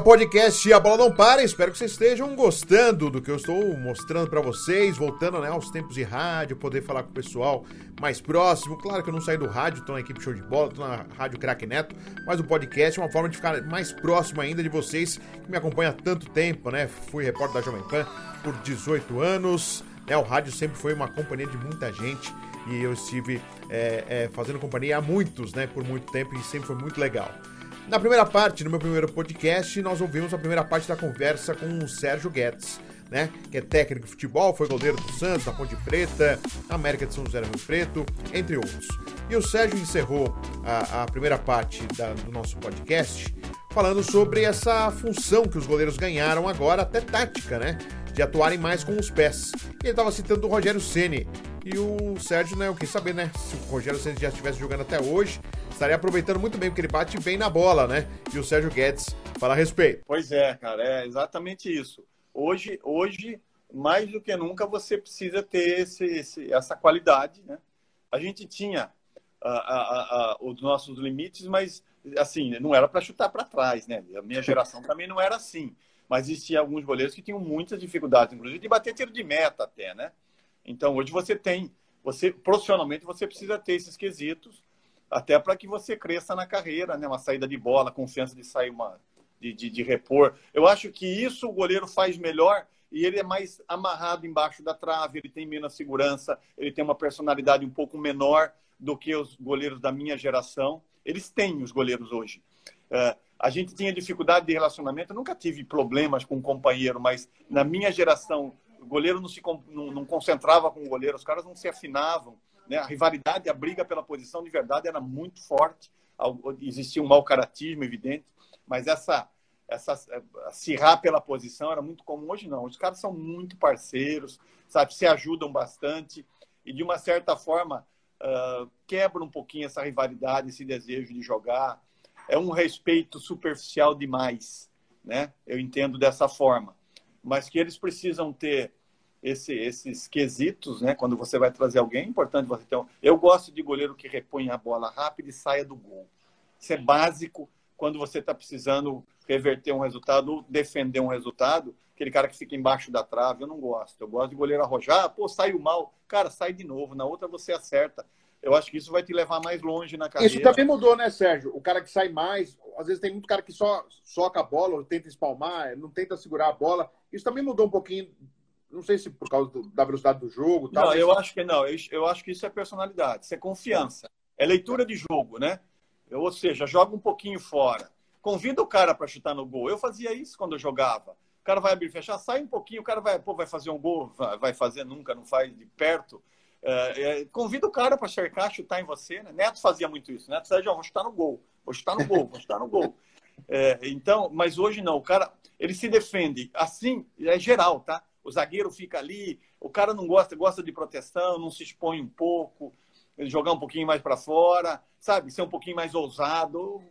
o podcast A Bola Não Para. Espero que vocês estejam gostando do que eu estou mostrando para vocês, voltando né, aos tempos de rádio, poder falar com o pessoal mais próximo. Claro que eu não saí do rádio, estou na equipe Show de Bola, estou na Rádio Crack Neto, mas o podcast é uma forma de ficar mais próximo ainda de vocês que me acompanham há tanto tempo, né? Fui repórter da Jovem Pan por 18 anos, né? O rádio sempre foi uma companhia de muita gente e eu estive é, é, fazendo companhia a muitos, né? Por muito tempo e sempre foi muito legal. Na primeira parte, no meu primeiro podcast, nós ouvimos a primeira parte da conversa com o Sérgio Guedes, né? Que é técnico de futebol, foi goleiro do Santos, da Ponte Preta, América de São José do Rio Preto, entre outros. E o Sérgio encerrou a, a primeira parte da, do nosso podcast falando sobre essa função que os goleiros ganharam agora, até tática, né? De atuarem mais com os pés. E ele estava citando o Rogério Ceni. E o Sérgio, né, eu quis saber, né, se o Rogério Ceni já estivesse jogando até hoje, estaria aproveitando muito bem, porque ele bate bem na bola, né? E o Sérgio Guedes fala a respeito. Pois é, cara, é exatamente isso. Hoje, hoje mais do que nunca, você precisa ter esse, esse essa qualidade, né? A gente tinha a, a, a, os nossos limites, mas assim, não era para chutar para trás, né? A minha geração também não era assim. Mas existia alguns goleiros que tinham muitas dificuldades, inclusive de bater tiro de meta até, né? Então hoje você tem, você profissionalmente você precisa ter esses quesitos até para que você cresça na carreira, né? Uma saída de bola, confiança de sair uma de, de, de, repor. Eu acho que isso o goleiro faz melhor e ele é mais amarrado embaixo da trave, ele tem menos segurança, ele tem uma personalidade um pouco menor do que os goleiros da minha geração. Eles têm os goleiros hoje. Uh, a gente tinha dificuldade de relacionamento, eu nunca tive problemas com um companheiro, mas na minha geração, o goleiro não se não, não concentrava com o goleiro, os caras não se afinavam. Né? A rivalidade, a briga pela posição de verdade era muito forte. Existia um mau caratismo evidente, mas essa essa acirrar pela posição era muito comum. Hoje não. Os caras são muito parceiros, sabe? Se ajudam bastante e de uma certa forma uh, quebra um pouquinho essa rivalidade, esse desejo de jogar. É um respeito superficial demais, né? Eu entendo dessa forma, mas que eles precisam ter esse, esses quesitos, né? Quando você vai trazer alguém, é importante você ter um... Eu gosto de goleiro que repõe a bola rápido e saia do gol. Isso é básico quando você está precisando reverter um resultado ou defender um resultado. Aquele cara que fica embaixo da trave, eu não gosto. Eu gosto de goleiro arrojar, pô, saiu mal. Cara, sai de novo. Na outra você acerta. Eu acho que isso vai te levar mais longe na carreira. Isso também mudou, né, Sérgio? O cara que sai mais, às vezes tem muito cara que só soca a bola, tenta espalmar, não tenta segurar a bola. Isso também mudou um pouquinho não sei se por causa do, da velocidade do jogo. Tal, não, eu acho que não. Eu, eu, acho que isso é personalidade, isso é confiança. É leitura de jogo, né? Ou seja, joga um pouquinho fora. Convida o cara para chutar no gol. Eu fazia isso quando eu jogava. O cara vai abrir e fechar, sai um pouquinho, o cara vai, pô, vai fazer um gol, vai fazer nunca, não faz de perto. É, é, convida o cara para cercar, chutar em você. Né? Neto fazia muito isso. Neto fazia, vou chutar no gol, vou chutar no gol, vou chutar no gol. É, então, mas hoje não. O cara, ele se defende. Assim, é geral, tá? o zagueiro fica ali, o cara não gosta, gosta de proteção, não se expõe um pouco, jogar um pouquinho mais para fora, sabe, ser um pouquinho mais ousado,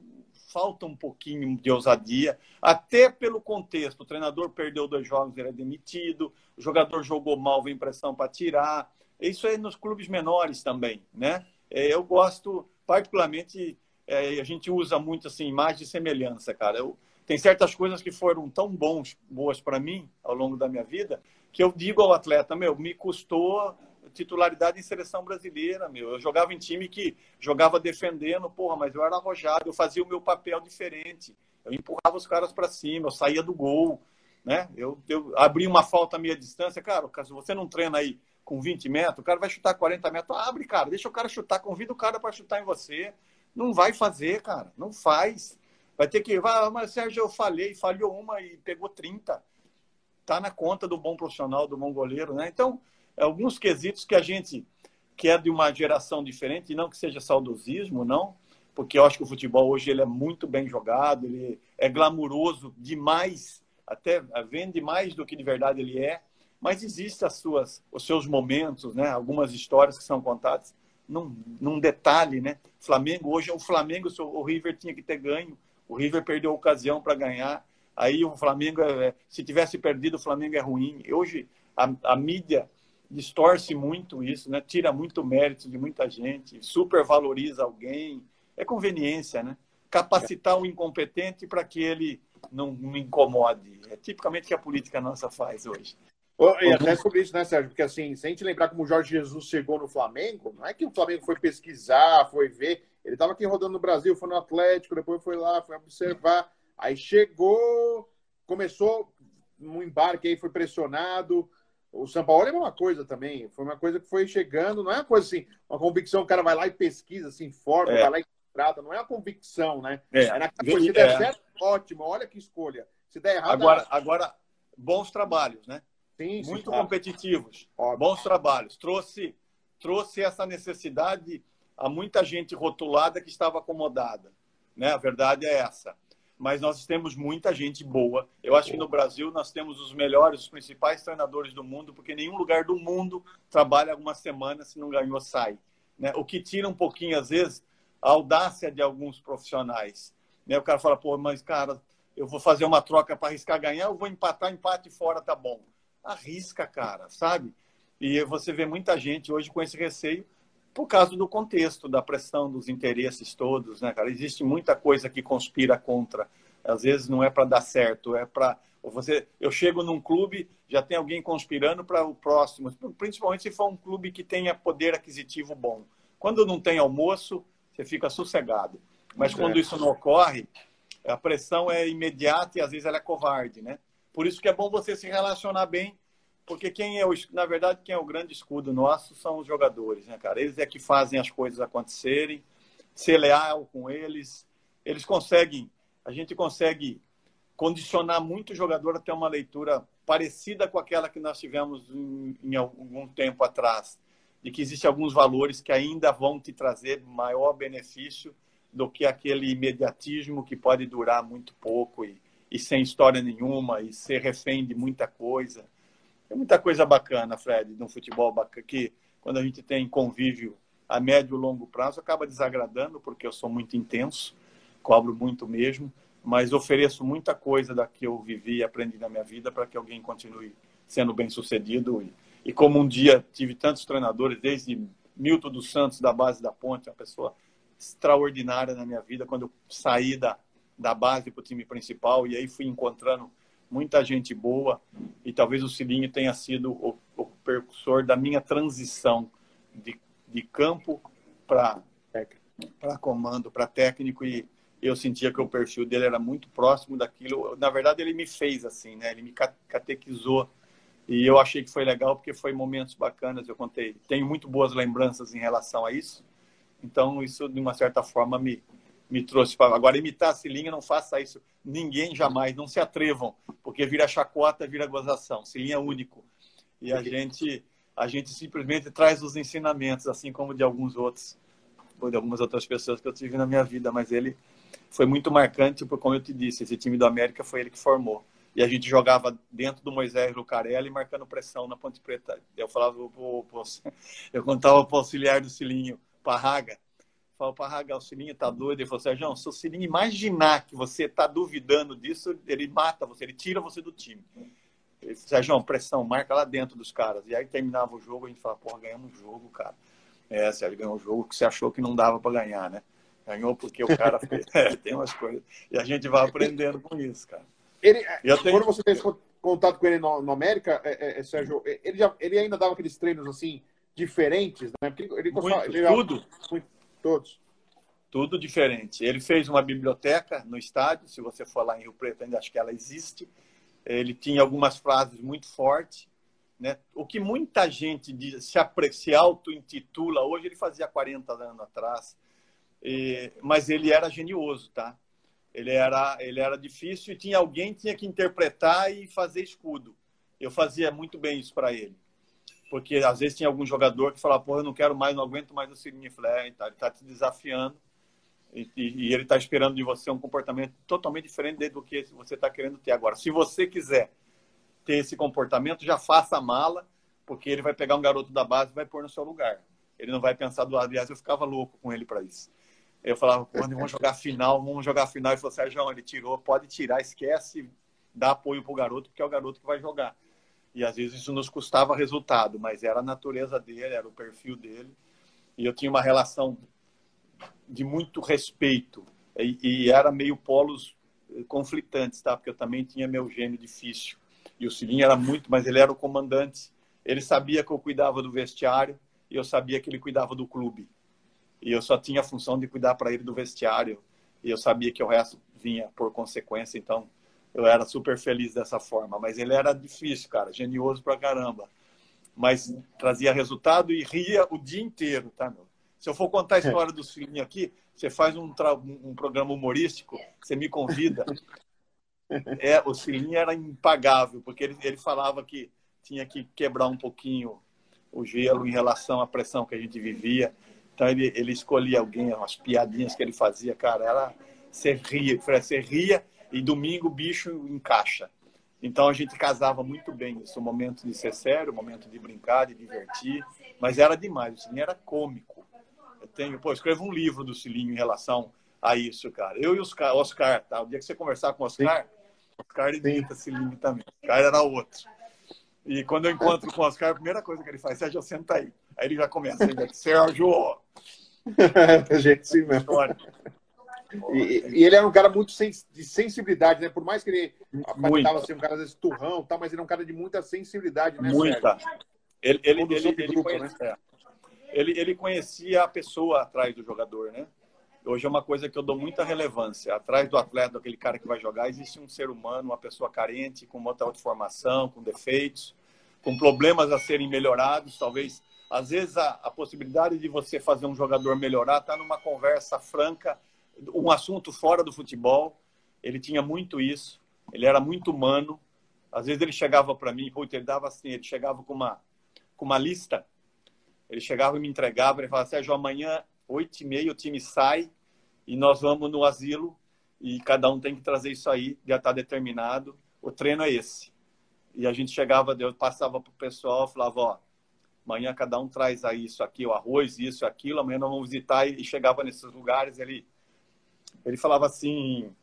falta um pouquinho de ousadia, até pelo contexto. O treinador perdeu dois jogos, ele é demitido, o jogador jogou mal, vem pressão para tirar. Isso é nos clubes menores também, né? É, eu gosto, particularmente, é, a gente usa muito assim, imagem de semelhança, cara. Eu, tem certas coisas que foram tão bons, boas para mim ao longo da minha vida, que eu digo ao atleta, meu, me custou titularidade em seleção brasileira, meu. Eu jogava em time que jogava defendendo, porra, mas eu era arrojado, eu fazia o meu papel diferente. Eu empurrava os caras para cima, eu saía do gol, né? Eu, eu abri uma falta a meia distância, cara, se você não treina aí com 20 metros, o cara vai chutar 40 metros, abre, cara, deixa o cara chutar, convida o cara para chutar em você. Não vai fazer, cara, não faz. Vai ter que. Ah, mas Sérgio, eu falhei, falhou uma e pegou 30. Está na conta do bom profissional, do bom goleiro, né? Então, alguns quesitos que a gente que é de uma geração diferente, e não que seja saudosismo, não, porque eu acho que o futebol hoje ele é muito bem jogado, ele é glamuroso demais, até vende mais do que de verdade ele é, mas existem as suas, os seus momentos, né? Algumas histórias que são contadas num, num detalhe, né? Flamengo hoje, o Flamengo, o River tinha que ter ganho o River perdeu a ocasião para ganhar. Aí o Flamengo, é, se tivesse perdido, o Flamengo é ruim. Hoje a, a mídia distorce muito isso, né? Tira muito mérito de muita gente, supervaloriza alguém. É conveniência, né? Capacitar o incompetente para que ele não me incomode. É tipicamente o que a política nossa faz hoje. E até sobre isso, né, Sérgio? Porque assim, se a gente lembrar como o Jorge Jesus chegou no Flamengo, não é que o Flamengo foi pesquisar, foi ver. Ele estava aqui rodando no Brasil, foi no Atlético, depois foi lá, foi observar. Aí chegou, começou um embarque aí, foi pressionado. O São Paulo é a mesma coisa também. Foi uma coisa que foi chegando, não é uma coisa assim, uma convicção, o cara vai lá e pesquisa, se informa, é. vai lá e trata. Não é uma convicção, né? É. é na, se der é. certo, ótimo, olha que escolha. Se der errado. Agora, agora bons trabalhos, né? Sim, sim, Muito competitivos. Óbvio. Bons trabalhos. Trouxe, trouxe essa necessidade a muita gente rotulada que estava acomodada. Né? A verdade é essa mas nós temos muita gente boa. Eu acho que no Brasil nós temos os melhores, os principais treinadores do mundo, porque nenhum lugar do mundo trabalha algumas semanas se não ganhou sai. Né? O que tira um pouquinho, às vezes, a audácia de alguns profissionais. Né? O cara fala, pô, mas cara, eu vou fazer uma troca para arriscar ganhar, eu vou empatar, empate fora, tá bom. Arrisca, cara, sabe? E você vê muita gente hoje com esse receio por causa do contexto, da pressão, dos interesses todos, né, cara? Existe muita coisa que conspira contra. Às vezes não é para dar certo, é para você. Eu chego num clube, já tem alguém conspirando para o próximo, principalmente se for um clube que tenha poder aquisitivo bom. Quando não tem almoço, você fica sossegado. Mas é. quando isso não ocorre, a pressão é imediata e às vezes ela é covarde, né? Por isso que é bom você se relacionar bem porque quem é o, na verdade, quem é o grande escudo nosso são os jogadores, né, cara? Eles é que fazem as coisas acontecerem, ser leal com eles. Eles conseguem, a gente consegue condicionar muito o jogador a ter uma leitura parecida com aquela que nós tivemos em, em algum tempo atrás, de que existem alguns valores que ainda vão te trazer maior benefício do que aquele imediatismo que pode durar muito pouco e, e sem história nenhuma e ser refém de muita coisa. Tem muita coisa bacana, Fred, no futebol bacana, que quando a gente tem convívio a médio e longo prazo, acaba desagradando, porque eu sou muito intenso, cobro muito mesmo, mas ofereço muita coisa da que eu vivi e aprendi na minha vida para que alguém continue sendo bem sucedido. E, e, como um dia tive tantos treinadores, desde Milton dos Santos, da base da Ponte, uma pessoa extraordinária na minha vida, quando eu saí da, da base para o time principal, e aí fui encontrando muita gente boa e talvez o Cilinho tenha sido o, o percussor da minha transição de, de campo para para comando, para técnico e eu sentia que o perfil dele era muito próximo daquilo. Na verdade, ele me fez assim, né? Ele me catequizou e eu achei que foi legal porque foi momentos bacanas. Eu contei, tenho muito boas lembranças em relação a isso. Então, isso de uma certa forma me me trouxe para. Agora, imitar a Cilinha, não faça isso. Ninguém jamais, não se atrevam, porque vira chacota, vira gozação. Cilinha é único. E a gente, a gente simplesmente traz os ensinamentos, assim como de alguns outros, ou de algumas outras pessoas que eu tive na minha vida, mas ele foi muito marcante, porque, como eu te disse, esse time do América foi ele que formou. E a gente jogava dentro do Moisés Lucarelli, marcando pressão na Ponte Preta. Eu falava, eu contava para o auxiliar do Cilinho, Parraga, Fala para Raga, o Cilinho tá doido. Ele falou, Sérgio, se o Cilinho imaginar que você tá duvidando disso, ele mata você, ele tira você do time. Ele falou, Sérgio, pressão, marca lá dentro dos caras. E aí terminava o jogo, a gente fala, porra, ganhamos o jogo, cara. É, Sérgio, ganhou o jogo que você achou que não dava para ganhar, né? Ganhou porque o cara fez. É, tem umas coisas. E a gente vai aprendendo com isso, cara. Ele, tenho... Quando você fez contato com ele no, no América, é, é, é, Sérgio, ele, já, ele ainda dava aqueles treinos assim, diferentes, né? Porque ele, ele muito, ele, tudo. Muito, Todos. Tudo diferente. Ele fez uma biblioteca no estádio, se você for lá em Rio Preto, ainda acho que ela existe. Ele tinha algumas frases muito fortes. Né? O que muita gente diz, se, se auto-intitula, hoje ele fazia 40 anos atrás, e, mas ele era genioso, tá? Ele era, ele era difícil e tinha alguém que tinha que interpretar e fazer escudo. Eu fazia muito bem isso para ele porque às vezes tinha algum jogador que falava, pô, eu não quero mais, não aguento mais o é, então, ele está te desafiando e, e ele está esperando de você um comportamento totalmente diferente do que você está querendo ter agora. Se você quiser ter esse comportamento, já faça a mala, porque ele vai pegar um garoto da base e vai pôr no seu lugar. Ele não vai pensar do lado. Aliás, eu ficava louco com ele para isso. Eu falava, pô, vamos jogar final, vamos jogar final. Ele falou, Sérgio, ele tirou, pode tirar, esquece, dá apoio pro garoto, porque é o garoto que vai jogar. E às vezes isso nos custava resultado, mas era a natureza dele, era o perfil dele. E eu tinha uma relação de muito respeito. E, e era meio polos conflitantes, tá? Porque eu também tinha meu gênio difícil. E o Cilinho era muito, mas ele era o comandante. Ele sabia que eu cuidava do vestiário e eu sabia que ele cuidava do clube. E eu só tinha a função de cuidar para ele do vestiário. E eu sabia que o resto vinha por consequência. Então, eu era super feliz dessa forma. Mas ele era difícil, cara, genioso pra caramba. Mas trazia resultado e ria o dia inteiro, tá, meu? Se eu for contar a história do Cilinho aqui, você faz um, um programa humorístico, você me convida. É, o Cilinho era impagável, porque ele, ele falava que tinha que quebrar um pouquinho o gelo em relação à pressão que a gente vivia. Então ele, ele escolhia alguém, umas piadinhas que ele fazia, cara, era você ria, você ria e domingo o bicho encaixa. Então a gente casava muito bem isso, o momento de ser sério, o momento de brincar, de divertir, mas era demais, o Cilinho era cômico. Eu tenho, pô, escrevo um livro do Cilinho em relação a isso, cara. Eu e o Oscar, tá? O dia que você conversar com o Oscar, Sim. Oscar imita Cilinho também. O Oscar era outro. E quando eu encontro com o Oscar, a primeira coisa que ele faz, Sérgio, senta aí. Aí ele já começa, ele diz, Sérgio! gente, sim mesmo. E, e, ele era um cara muito sens de sensibilidade, né? Por mais que ele aparentava ser um cara desse turrão, tá, mas ele é um cara de muita sensibilidade, né? Muita. Ele, ele, ele, ele, grupo, conhecia, né? ele, ele conhecia a pessoa atrás do jogador, né? Hoje é uma coisa que eu dou muita relevância. Atrás do atleta, aquele cara que vai jogar, existe um ser humano, uma pessoa carente, com muita outra formação, com defeitos, com problemas a serem melhorados. Talvez, às vezes, a, a possibilidade de você fazer um jogador melhorar está numa conversa franca um assunto fora do futebol. Ele tinha muito isso. Ele era muito humano. Às vezes ele chegava para mim, pô, ele dava assim, ele chegava com uma, com uma lista. Ele chegava e me entregava, ele falava, Sérgio, amanhã, oito e meia, o time sai e nós vamos no asilo e cada um tem que trazer isso aí, já está determinado. O treino é esse. E a gente chegava, eu passava para o pessoal, falava, ó, amanhã cada um traz aí isso aqui, o arroz, isso, aquilo, amanhã nós vamos visitar e chegava nesses lugares, ele ele falava assim: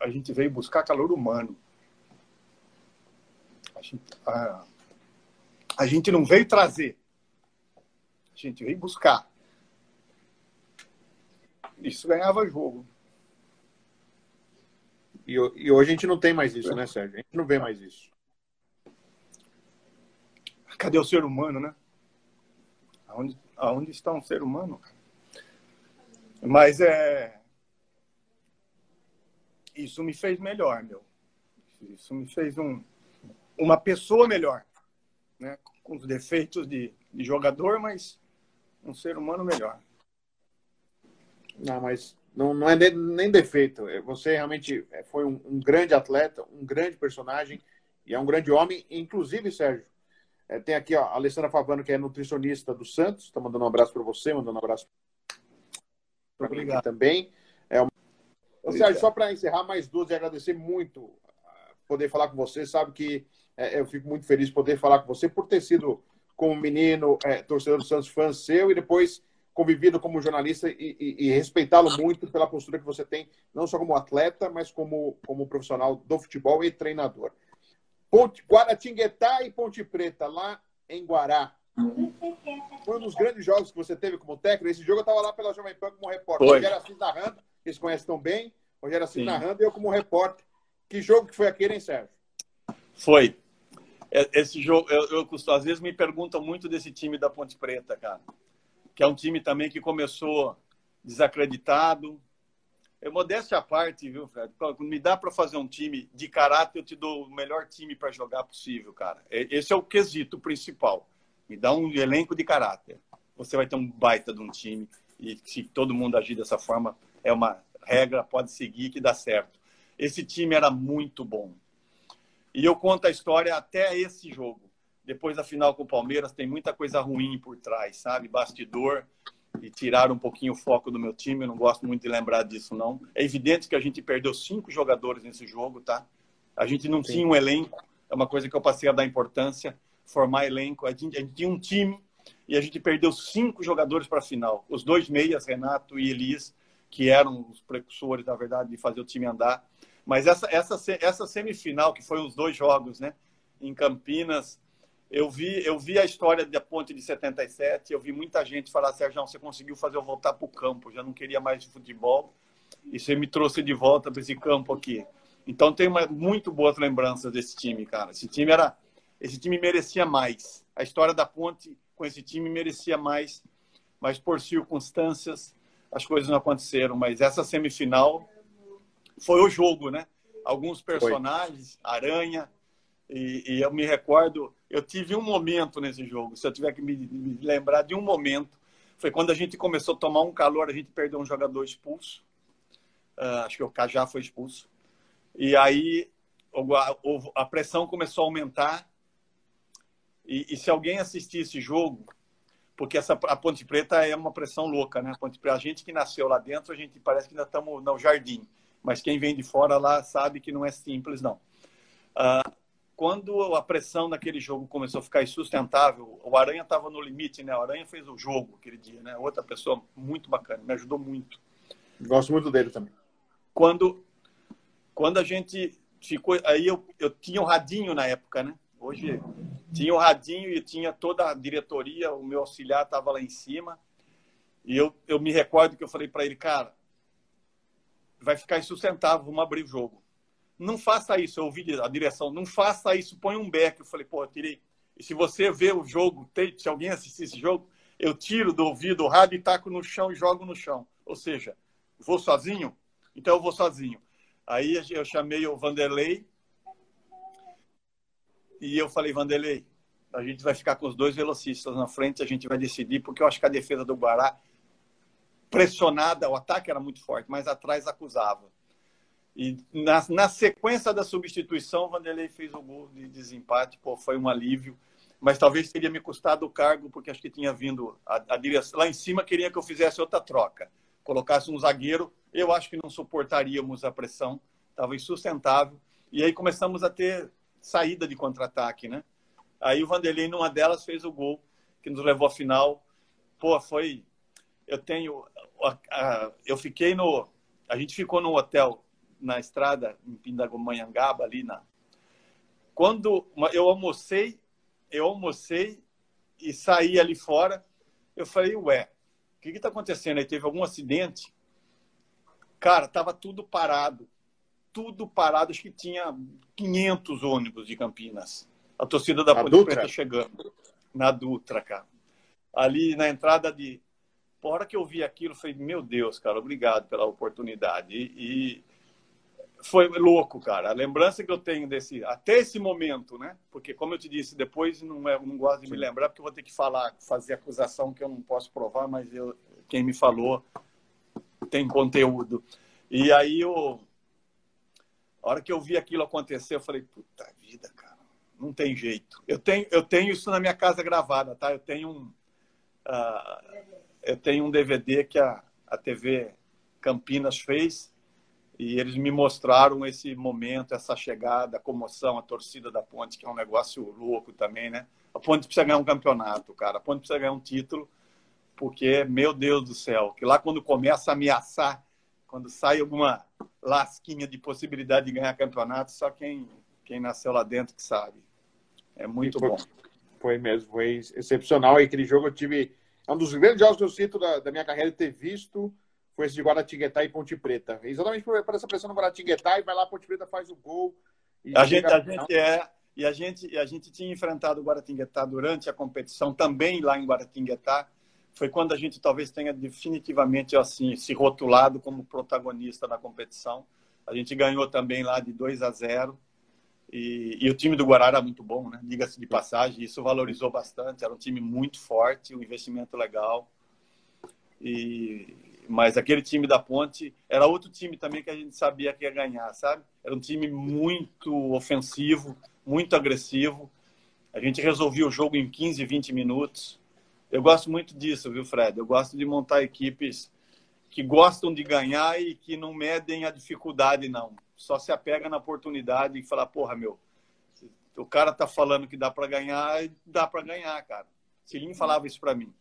a gente veio buscar calor humano. A gente, a, a gente não veio trazer, a gente veio buscar. Isso ganhava jogo. E, e, hoje a gente não tem mais isso, né, Sérgio? A gente não vê mais isso. Cadê o ser humano, né? Aonde, aonde está um ser humano? Mas é isso me fez melhor, meu. Isso me fez um, uma pessoa melhor, né? Com os defeitos de, de jogador, mas um ser humano melhor. Não, mas não, não é nem defeito. É, você realmente é, foi um, um, grande atleta, um grande personagem e é um grande homem. Inclusive, Sérgio, é, tem aqui ó, a Alessandra Favano, que é nutricionista do Santos, está mandando um abraço para você, mandando um abraço para mim também. Ô, Sérgio, só para encerrar, mais duas e agradecer muito ah, poder falar com você. Sabe que é, eu fico muito feliz de poder falar com você por ter sido, como menino, é, torcedor do Santos, fã seu e depois convivido como jornalista e, e, e respeitá-lo muito pela postura que você tem, não só como atleta, mas como, como profissional do futebol e treinador. Ponte, Guaratinguetá e Ponte Preta, lá em Guará. Foi um dos grandes jogos que você teve como técnico. Esse jogo eu estava lá pela Jovem Pan como repórter. Foi. Eu era assim narrando eles conhecem tão bem. Rogério Assis narrando e eu como repórter. Que jogo que foi aquele, hein, Sérgio? Foi. É, esse jogo, eu, eu costumo, às vezes me perguntam muito desse time da Ponte Preta, cara. Que é um time também que começou desacreditado. Eu modéstia à parte, viu, Fred? Me dá para fazer um time de caráter, eu te dou o melhor time para jogar possível, cara. Esse é o quesito principal. Me dá um elenco de caráter. Você vai ter um baita de um time. E se todo mundo agir dessa forma, é uma regra, pode seguir que dá certo. Esse time era muito bom. E eu conto a história até esse jogo. Depois da final com o Palmeiras, tem muita coisa ruim por trás, sabe? Bastidor e tirar um pouquinho o foco do meu time. Eu não gosto muito de lembrar disso, não. É evidente que a gente perdeu cinco jogadores nesse jogo, tá? A gente não Sim. tinha um elenco. É uma coisa que eu passei a dar importância. Formar elenco. A gente, a gente tinha um time e a gente perdeu cinco jogadores para a final. Os dois meias, Renato e Elias, que eram os precursores, na verdade, de fazer o time andar. Mas essa, essa, essa semifinal, que foi os dois jogos, né, em Campinas, eu vi, eu vi a história da ponte de 77, eu vi muita gente falar, Sérgio, você conseguiu fazer eu voltar para o campo, já não queria mais futebol. E você me trouxe de volta para esse campo aqui. Então tem uma, muito boas lembranças desse time, cara. Esse time era, esse time merecia mais. A história da Ponte com esse time merecia mais, mas por circunstâncias as coisas não aconteceram. Mas essa semifinal foi o jogo, né? Alguns personagens, foi. Aranha, e, e, eu me recordo, eu tive um momento nesse jogo. Se eu tiver que me, me lembrar de um momento, foi quando a gente começou a tomar um calor, a gente perdeu um jogador expulso. Uh, acho que o Cajá foi expulso. E aí a, a pressão começou a aumentar. E, e, se alguém assistir esse jogo, porque essa, a Ponte Preta é uma pressão louca, né? A, Ponte Preta, a gente que nasceu lá dentro, a gente parece que ainda estamos no jardim. Mas quem vem de fora lá sabe que não é simples, não. Uh, quando a pressão naquele jogo começou a ficar insustentável, o Aranha estava no limite, né? O Aranha fez o jogo aquele dia, né? Outra pessoa muito bacana, me ajudou muito. Gosto muito dele também. Quando, quando a gente ficou. Aí eu, eu tinha um radinho na época, né? Hoje tinha um radinho e tinha toda a diretoria, o meu auxiliar estava lá em cima. E eu, eu me recordo que eu falei para ele, cara, vai ficar insustentável, vamos abrir o jogo não faça isso. Eu ouvi a direção, não faça isso, põe um back. Eu falei, pô, eu tirei. E se você vê o jogo, se alguém assistir esse jogo, eu tiro do ouvido o rádio e taco no chão e jogo no chão. Ou seja, vou sozinho? Então eu vou sozinho. Aí eu chamei o Vanderlei e eu falei, Vanderlei, a gente vai ficar com os dois velocistas na frente, a gente vai decidir, porque eu acho que a defesa do Guará, pressionada, o ataque era muito forte, mas atrás acusava. E na, na sequência da substituição, o Vanderlei fez o gol de desempate, pô, foi um alívio. Mas talvez teria me custado o cargo, porque acho que tinha vindo a, a direção. Lá em cima queria que eu fizesse outra troca. Colocasse um zagueiro, eu acho que não suportaríamos a pressão, estava insustentável. E aí começamos a ter saída de contra-ataque, né? Aí o Vanderlei, numa delas, fez o gol que nos levou à final. Pô, foi. Eu tenho. Eu fiquei no. A gente ficou no hotel na estrada em Pindamonhangaba ali na quando eu almocei eu almocei e saí ali fora eu falei ué o que está acontecendo aí teve algum acidente cara tava tudo parado tudo parado acho que tinha 500 ônibus de Campinas a torcida da Ponte Preta chegando na Dutra cara ali na entrada de por hora que eu vi aquilo, eu falei, meu Deus, cara, obrigado pela oportunidade. E, e, foi louco, cara. A lembrança que eu tenho desse até esse momento, né? Porque como eu te disse, depois não é, não gosto de Sim. me lembrar porque eu vou ter que falar, fazer acusação que eu não posso provar, mas eu, quem me falou tem conteúdo. E aí eu a hora que eu vi aquilo acontecer, eu falei, puta vida, cara, não tem jeito. Eu tenho eu tenho isso na minha casa gravada, tá? Eu tenho um uh, eu tenho um DVD que a, a TV Campinas fez e eles me mostraram esse momento, essa chegada, a comoção, a torcida da Ponte, que é um negócio louco também, né? A Ponte precisa ganhar um campeonato, cara. A Ponte precisa ganhar um título, porque, meu Deus do céu, que lá quando começa a ameaçar, quando sai alguma lasquinha de possibilidade de ganhar campeonato, só quem, quem nasceu lá dentro que sabe. É muito foi, bom. Foi mesmo, foi excepcional. E aquele jogo eu tive. É um dos grandes jogos que eu sinto da, da minha carreira ter visto com esse de Guaratinguetá e Ponte Preta. Exatamente por, por essa pressão no Guaratinguetá e vai lá, Ponte Preta faz o gol. a, gente, a gente é. E a gente, a gente tinha enfrentado o Guaratinguetá durante a competição, também lá em Guaratinguetá. Foi quando a gente talvez tenha definitivamente assim se rotulado como protagonista da competição. A gente ganhou também lá de 2 a 0. E, e, o time do Guará era muito bom, né? Diga-se de passagem, isso valorizou bastante. Era um time muito forte, um investimento legal. E, mas aquele time da Ponte era outro time também que a gente sabia que ia ganhar, sabe? Era um time muito ofensivo, muito agressivo. A gente resolvia o jogo em 15, 20 minutos. Eu gosto muito disso, viu, Fred? Eu gosto de montar equipes que gostam de ganhar e que não medem a dificuldade, não. Só se apega na oportunidade e fala, porra, meu, o cara tá falando que dá para ganhar, dá para ganhar, cara. Cilinho falava isso para mim.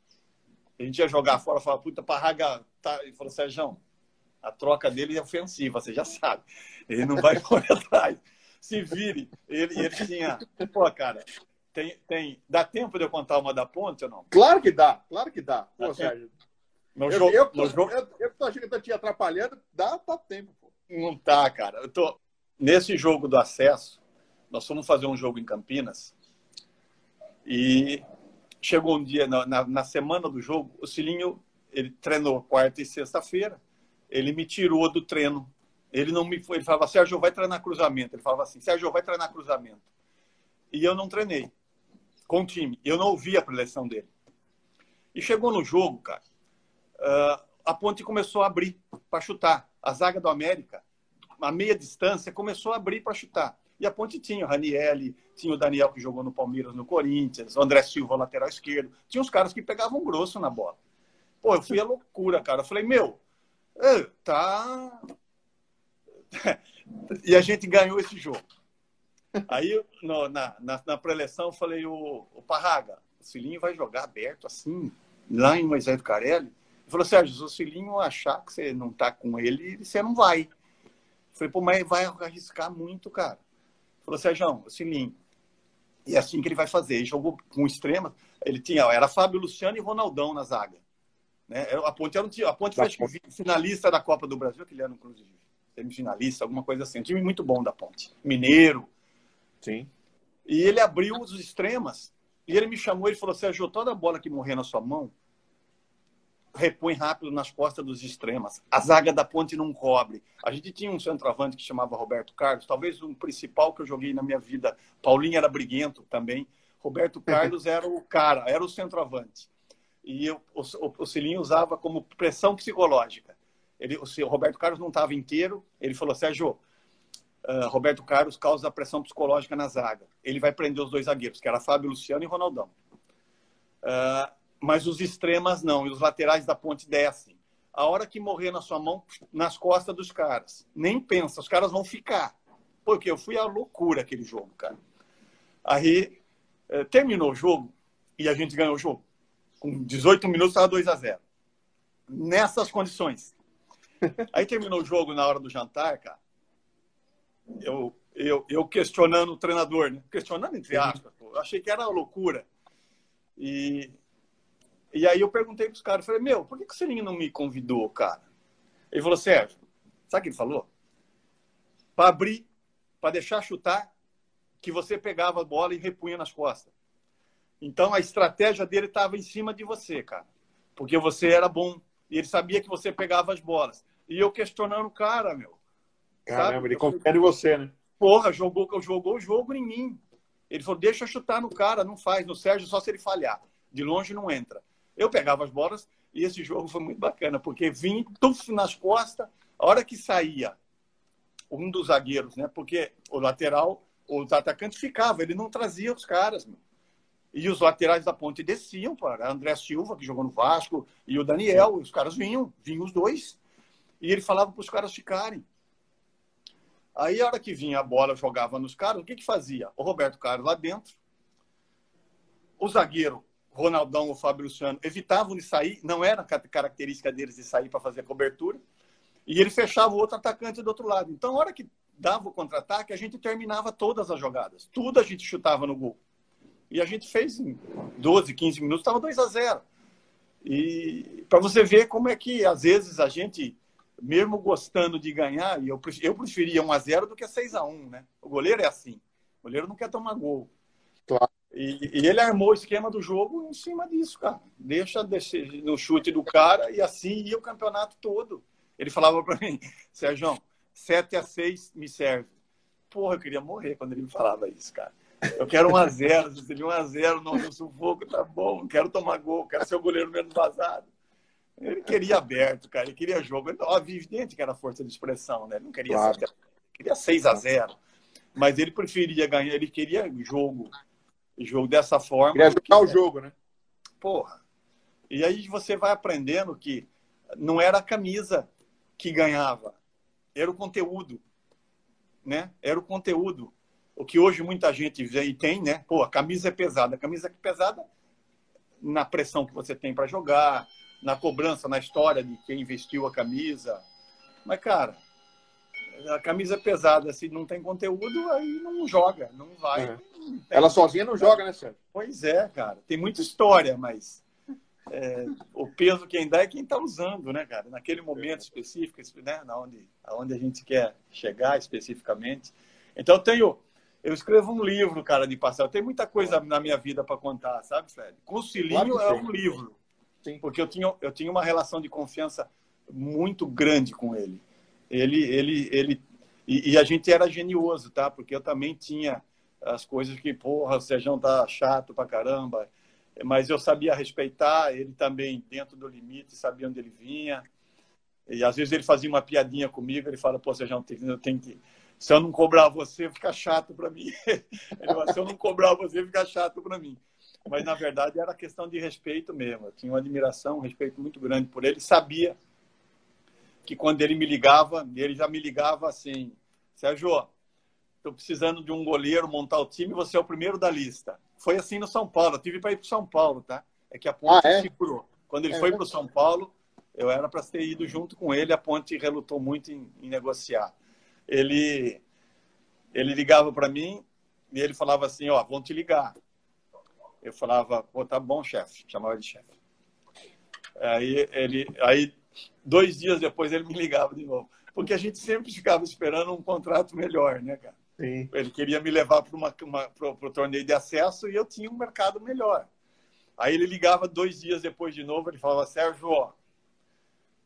A gente ia jogar fora, falava, puta, Parraga. Tá... Ele falou, Sérgio, a troca dele é ofensiva, você já sabe. Ele não vai correr atrás. Se vire. Ele, ele tinha. Pô, cara, tem, tem. Dá tempo de eu contar uma da ponte ou não? Claro que dá, claro que dá. Pô, dá Sérgio. No eu, jogo, eu, eu, jogo... eu, eu tô achando que tá te atrapalhando, dá, dá tempo, pô. Não tá, cara. Eu tô... Nesse jogo do acesso, nós fomos fazer um jogo em Campinas e chegou um dia, na, na, na semana do jogo, o Cilinho, ele treinou quarta e sexta-feira, ele me tirou do treino. Ele não me ele falava, Sérgio, vai treinar cruzamento. Ele falava assim, Sérgio, vai treinar cruzamento. E eu não treinei com o time. Eu não ouvi a preleção dele. E chegou no jogo, cara, uh, a ponte começou a abrir para chutar. A zaga do América, a meia distância, começou a abrir para chutar. E a ponte tinha o Ranielli, tinha o Daniel que jogou no Palmeiras, no Corinthians, o André Silva, lateral esquerdo. Tinha uns caras que pegavam grosso na bola. Pô, eu fui a loucura, cara. Eu falei, meu, tá. e a gente ganhou esse jogo. Aí, no, na, na, na pré-eleição, eu falei, o, o Parraga, o Cilinho vai jogar aberto assim, lá em Moisés do Carelli. Ele falou, Sérgio, se o Cilinho achar que você não tá com ele, você não vai. Eu falei, pô, mas vai arriscar muito, cara. Ele falou, Sérgio, o Cilinho. E é assim que ele vai fazer. Ele jogou com extrema. Ele tinha, era Fábio Luciano e Ronaldão na zaga. Né? A Ponte, era um, a Ponte foi finalista da Copa do Brasil, aquele ano, inclusive. Semifinalista, alguma coisa assim. Um time muito bom da Ponte. Mineiro. Sim. E ele abriu os extremas e ele me chamou e falou: Sérgio, toda bola que morrer na sua mão, repõe rápido nas costas dos extremas. A zaga da ponte não cobre. A gente tinha um centroavante que chamava Roberto Carlos, talvez o principal que eu joguei na minha vida. Paulinho era briguento também. Roberto Carlos era o cara, era o centroavante. E eu, o, o, Cilinho usava como pressão psicológica. Ele, o, o Roberto Carlos não estava inteiro. Ele falou: Sérgio, uh, Roberto Carlos causa pressão psicológica na zaga. Ele vai prender os dois zagueiros, que era Fábio Luciano e Ronaldão. Uh, mas os extremas não, e os laterais da ponte descem. A hora que morrer na sua mão, nas costas dos caras. Nem pensa, os caras vão ficar. Porque eu fui a loucura aquele jogo, cara. Aí uh, terminou o jogo e a gente ganhou o jogo. Com 18 minutos estava 2 a 0 Nessas condições. Aí terminou o jogo na hora do jantar, cara eu, eu, eu questionando o treinador, né? questionando entre aspas, pô. eu achei que era loucura. E, e aí eu perguntei para os caras, falei, meu, por que, que o Selinho não me convidou, cara? Ele falou, Sérgio, sabe o que ele falou? Para abrir, para deixar chutar, que você pegava a bola e repunha nas costas. Então a estratégia dele estava em cima de você, cara. Porque você era bom. E ele sabia que você pegava as bolas. E eu questionando o cara, meu. Caramba, sabe? ele confia em você, né? Porra, jogou, jogou o jogo em mim. Ele falou, deixa chutar no cara, não faz. No Sérgio, só se ele falhar. De longe não entra. Eu pegava as bolas e esse jogo foi muito bacana, porque vim tuf nas costas, a hora que saía um dos zagueiros, né? Porque o lateral, os atacantes ficava, ele não trazia os caras, meu. E os laterais da ponte desciam para André Silva, que jogou no Vasco, e o Daniel, os caras vinham, vinham os dois. E ele falava para os caras ficarem. Aí, a hora que vinha a bola, jogava nos caras, o que que fazia? O Roberto Carlos lá dentro, o zagueiro, Ronaldão ou Fábio Luciano, evitavam de sair, não era característica deles de sair para fazer cobertura, e ele fechava o outro atacante do outro lado. Então, a hora que dava o contra-ataque, a gente terminava todas as jogadas. Tudo a gente chutava no gol. E a gente fez em 12, 15 minutos, estava 2 a 0 E para você ver como é que, às vezes, a gente mesmo gostando de ganhar, e eu, eu preferia 1 a 0 do que 6 a 1 né? O goleiro é assim. O goleiro não quer tomar gol. Claro. E, e, ele armou o esquema do jogo em cima disso, cara. Deixa, deixa no chute do cara e assim ia o campeonato todo. Ele falava para mim, Sérgio, 7 a 6 me serve. Porra, eu queria morrer quando ele me falava isso, cara. Eu quero 1 a 0 se ele 1 a 0 não no sufoco, tá bom. Quero tomar gol, quero ser o goleiro menos vazado. Ele queria aberto, cara, ele queria jogo. Óbvio, evidente que era força de expressão, né? Ele não queria claro. ser, queria 6 a 0 Mas ele preferia ganhar, ele queria jogo, jogo dessa forma. Queria jogar o jogo, né? Porra. E aí você vai aprendendo que não era a camisa que ganhava, era o conteúdo, né? Era o conteúdo. O que hoje muita gente vê e tem, né? Pô, a camisa é pesada. A camisa é pesada na pressão que você tem para jogar, na cobrança, na história de quem vestiu a camisa. Mas, cara, a camisa é pesada, se não tem conteúdo, aí não joga, não vai. É. Não Ela sozinha não joga, né, Sérgio? Pois é, cara. Tem muita história, mas é, o peso quem dá é quem está usando, né, cara? Naquele momento específico, né? Na onde, aonde a gente quer chegar especificamente. Então, eu tenho. Eu escrevo um livro, cara, de passado. Tem muita coisa na minha vida para contar, sabe, Fred? Com o Cilinho claro é um livro. Sim. Porque eu tinha, eu tinha uma relação de confiança muito grande com ele. Ele, ele, ele. E, e a gente era genioso, tá? Porque eu também tinha as coisas que, porra, o Sejão tá chato pra caramba mas eu sabia respeitar ele também dentro do limite, sabia onde ele vinha. E às vezes ele fazia uma piadinha comigo, ele fala: "Pô, Sérgio, eu tenho que se eu não cobrar você, fica chato para mim". Ele fala, se eu não cobrar você, fica chato para mim. Mas na verdade era questão de respeito mesmo. Eu tinha uma admiração, um respeito muito grande por ele. Sabia que quando ele me ligava, ele já me ligava assim: Sérgio, estou precisando de um goleiro montar o time, você é o primeiro da lista. Foi assim no São Paulo. Eu tive para ir para São Paulo, tá? É que a ponte ah, é? segurou. Quando ele é, foi para o São Paulo, eu era para ter ido junto com ele. A ponte relutou muito em, em negociar. Ele, ele ligava para mim e ele falava assim: Ó, vão te ligar. Eu falava: Pô, tá bom, chefe. Chamava de chefe. Aí, ele, aí, dois dias depois, ele me ligava de novo. Porque a gente sempre ficava esperando um contrato melhor, né, cara? Sim. Ele queria me levar para o torneio de acesso e eu tinha um mercado melhor. Aí ele ligava dois dias depois de novo, ele falava, Sérgio, ó,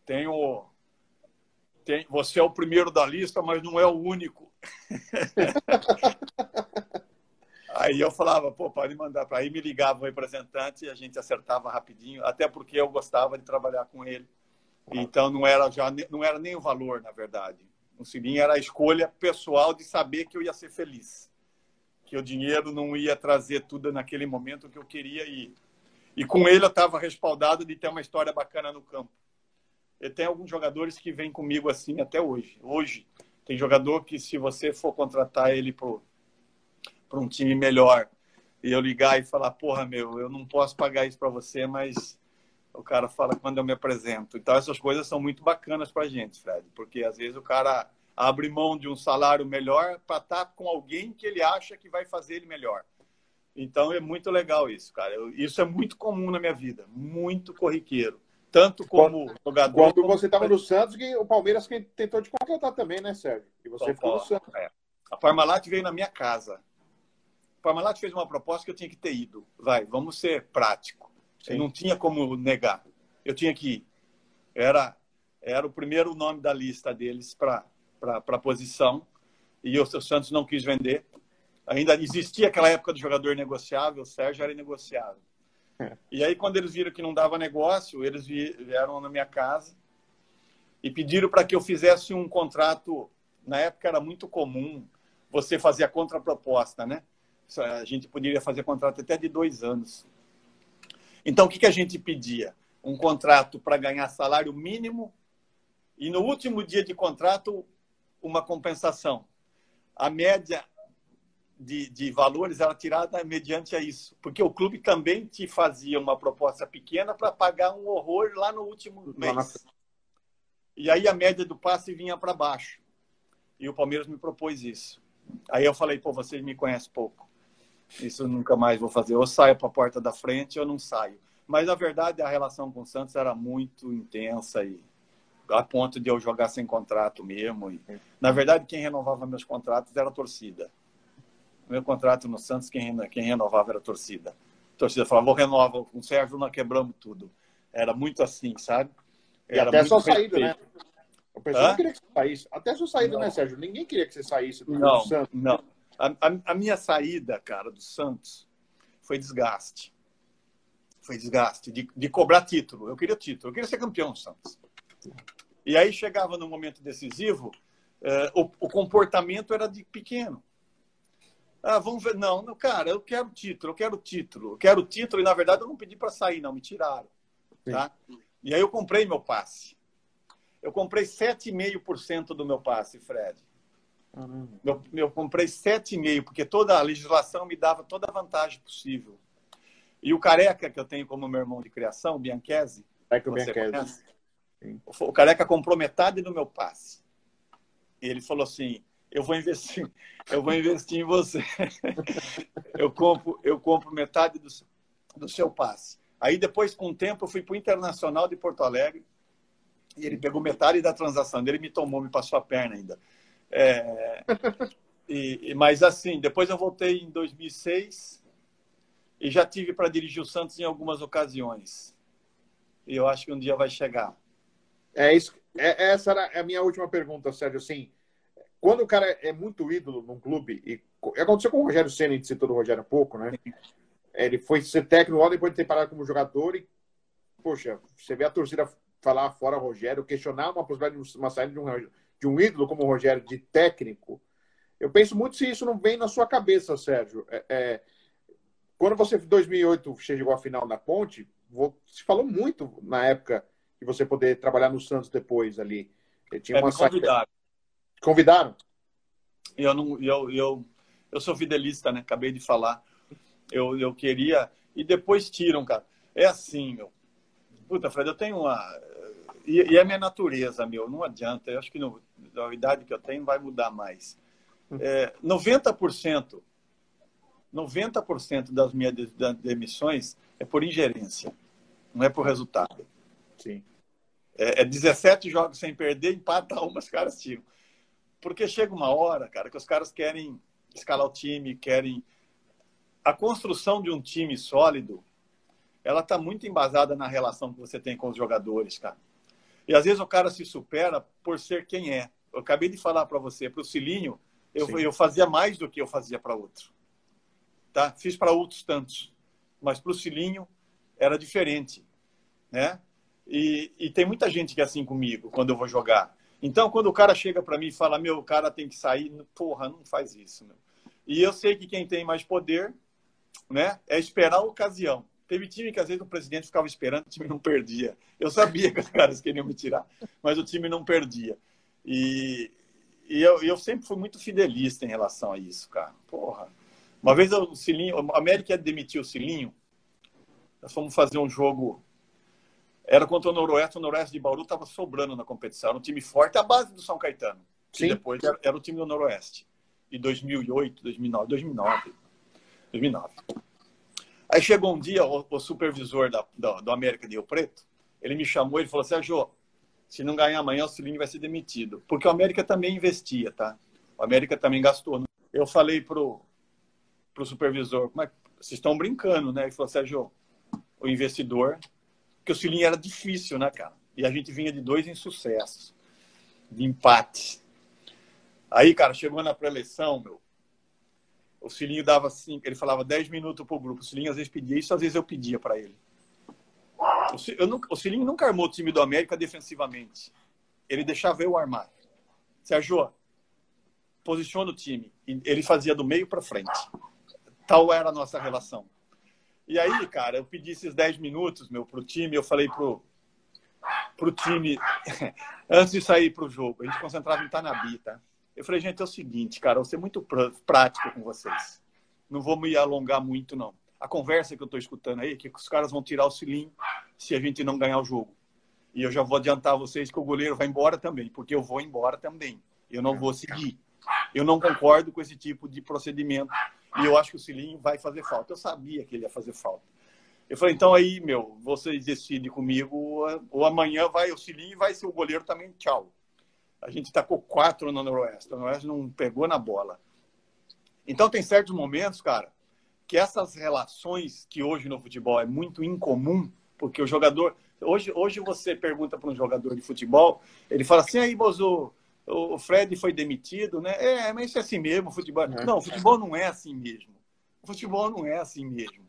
tenho, tem, você é o primeiro da lista, mas não é o único. Aí eu falava, pô, pode mandar para aí, me ligava o representante e a gente acertava rapidinho, até porque eu gostava de trabalhar com ele. Então não era já não era nem o valor, na verdade. O Cilinho era a escolha pessoal de saber que eu ia ser feliz. Que o dinheiro não ia trazer tudo naquele momento que eu queria ir. E com ele eu estava respaldado de ter uma história bacana no campo. E tem alguns jogadores que vêm comigo assim até hoje. Hoje, tem jogador que, se você for contratar ele para um time melhor, e eu ligar e falar, porra, meu, eu não posso pagar isso para você, mas o cara fala quando eu me apresento. Então, essas coisas são muito bacanas para a gente, Fred, porque às vezes o cara abre mão de um salário melhor para estar tá com alguém que ele acha que vai fazer ele melhor. Então, é muito legal isso, cara. Isso é muito comum na minha vida, muito corriqueiro. Tanto como quando, jogador. Quando como... você estava no Santos, que o Palmeiras tentou te contratar também, né, Sérgio? E você São ficou no Santos. É. A Parmalat veio na minha casa. Parmalat fez uma proposta que eu tinha que ter ido. Vai, vamos ser prático. Sim. Não tinha como negar. Eu tinha que ir. Era, era o primeiro nome da lista deles para a posição. E o Santos não quis vender. Ainda existia aquela época do jogador negociável, o Sérgio era negociável. É. E aí, quando eles viram que não dava negócio, eles vieram na minha casa e pediram para que eu fizesse um contrato. Na época era muito comum você fazer a contraproposta, né? A gente poderia fazer contrato até de dois anos. Então, o que, que a gente pedia? Um contrato para ganhar salário mínimo e, no último dia de contrato, uma compensação. A média de, de valores era tirada mediante a isso, porque o clube também te fazia uma proposta pequena para pagar um horror lá no último mês. E aí a média do passe vinha para baixo. E o Palmeiras me propôs isso. Aí eu falei, pô, vocês me conhecem pouco. Isso nunca mais vou fazer. Ou saio para a porta da frente ou não saio. Mas, na verdade, a relação com o Santos era muito intensa e a ponto de eu jogar sem contrato mesmo. E, na verdade, quem renovava meus contratos era a torcida. Meu contrato no Santos, quem, quem renovava era a torcida. A torcida falava, vou renovar, com o Sérgio nós quebramos tudo. Era muito assim, sabe? E era até a sua saída, né? O pessoal não queria que você saísse. Até a sua saída, né, Sérgio? Ninguém queria que você saísse do não, Santos. Não, a, a, a, minha saída, cara, do Santos foi desgaste. Foi desgaste de, de cobrar título. Eu queria título, eu queria ser campeão do Santos. E aí chegava no momento decisivo, eh, o, o, comportamento era de pequeno. Ah, vamos ver. Não, não, cara, eu quero título, eu quero título, eu quero título. E na verdade eu não pedi para sair, não, me tiraram. Tá? E aí eu comprei meu passe. Eu comprei 7,5% do meu passe, Fred. Eu, eu comprei 7,5, porque toda a legislação me dava toda a vantagem possível. E o Careca, que eu tenho como meu irmão de criação, Bianchese, é que o Bianchese. O Careca comprou metade do meu passe. E ele falou assim: eu vou investir, eu vou investir em você. eu compro, eu compro metade do, do seu passe. Aí depois, com o tempo, eu fui para o Internacional de Porto Alegre e ele pegou metade da transação dele, me tomou, me passou a perna ainda. É, e, mas assim, depois eu voltei em 2006 e já tive para dirigir o Santos em algumas ocasiões. E eu acho que um dia vai chegar. É isso. É, essa era a minha última pergunta, Sérgio. Assim, quando o cara é muito ídolo num clube, e aconteceu com o Rogério Senna, a gente citou do Rogério há pouco, né? Ele foi ser técnico logo depois de ter parado como jogador e, poxa, você vê a torcida falar fora o Rogério, questionar uma possibilidade de uma saída de um, de um ídolo como o Rogério, de técnico. Eu penso muito se isso não vem na sua cabeça, Sérgio. É, é, quando você, em 2008, chegou à final da Ponte, se falou muito na época de você poder trabalhar no Santos depois ali. Tinha é, uma me convidaram. Convidaram? Eu, não, eu, eu, eu sou fidelista, né? Acabei de falar. Eu, eu queria. E depois tiram, cara. É assim, meu. Puta, Fred, eu tenho uma. E, e é minha natureza, meu. Não adianta. Eu acho que no, da idade que eu tenho vai mudar mais. É, 90%, 90% das minhas demissões é por ingerência, não é por resultado. Sim. É, é 17 jogos sem perder, empata uma, os caras tiram. Porque chega uma hora, cara, que os caras querem escalar o time, querem. A construção de um time sólido, ela está muito embasada na relação que você tem com os jogadores, cara. E às vezes o cara se supera por ser quem é. Eu acabei de falar para você, para o Cilinho, eu, eu fazia mais do que eu fazia para outro. Tá? Fiz para outros tantos, mas para o Cilinho era diferente, né? E, e, tem muita gente que é assim comigo quando eu vou jogar. Então, quando o cara chega para mim e fala, meu, o cara tem que sair, porra, não faz isso. Meu. E eu sei que quem tem mais poder né, é esperar a ocasião. Teve time que às vezes o presidente ficava esperando, o time não perdia. Eu sabia que os caras queriam me tirar, mas o time não perdia. E, e eu, eu sempre fui muito fidelista em relação a isso, cara. Porra. Uma vez o Cilinho, a América ia demitir o Cilinho, nós fomos fazer um jogo. Era contra o Noroeste, o Noroeste de Bauru estava sobrando na competição. Era um time forte, a base do São Caetano. Sim. depois era, era, o time do Noroeste. De 2008, 2009, 2009. 2009. Aí chegou um dia, o, o supervisor da, do América de Rio Preto, ele me chamou e falou: Sérgio, se não ganhar amanhã, o Cilinho vai ser demitido. Porque o América também investia, tá? O América também gastou. Eu falei pro, pro supervisor, que vocês estão brincando, né? Ele falou, Sérgio, o investidor, que o Cilinho era difícil, né, cara? E a gente vinha de dois insucessos, de empate. Aí, cara, chegou na pré-eleição, meu, o Cilinho dava assim, ele falava 10 minutos pro grupo. O Cilinho às vezes pedia isso, às vezes eu pedia para ele. O, nunca, o Cilinho nunca armou o time do América defensivamente. Ele deixava eu armar. Sérgio, posiciona o time. Ele fazia do meio para frente. Tal era a nossa relação. E aí, cara, eu pedi esses 10 minutos, meu, pro time. Eu falei pro, pro time, antes de sair pro jogo, a gente concentrava em Tanabi, tá? Eu falei, gente, é o seguinte, cara, vou ser muito prático com vocês. Não vou me alongar muito, não a conversa que eu estou escutando aí, que os caras vão tirar o cilinho se a gente não ganhar o jogo. E eu já vou adiantar a vocês que o goleiro vai embora também, porque eu vou embora também. Eu não vou seguir. Eu não concordo com esse tipo de procedimento. E eu acho que o cilinho vai fazer falta. Eu sabia que ele ia fazer falta. Eu falei, então aí, meu, vocês decidem comigo, ou amanhã vai o cilinho e vai ser o goleiro também, tchau. A gente com quatro no Noroeste. O Noroeste não pegou na bola. Então tem certos momentos, cara, que essas relações que hoje no futebol é muito incomum, porque o jogador. Hoje, hoje você pergunta para um jogador de futebol, ele fala assim: aí, Bozo, o Fred foi demitido, né? É, mas isso é assim mesmo, futebol. É. Não, futebol não é assim mesmo. O futebol não é assim mesmo.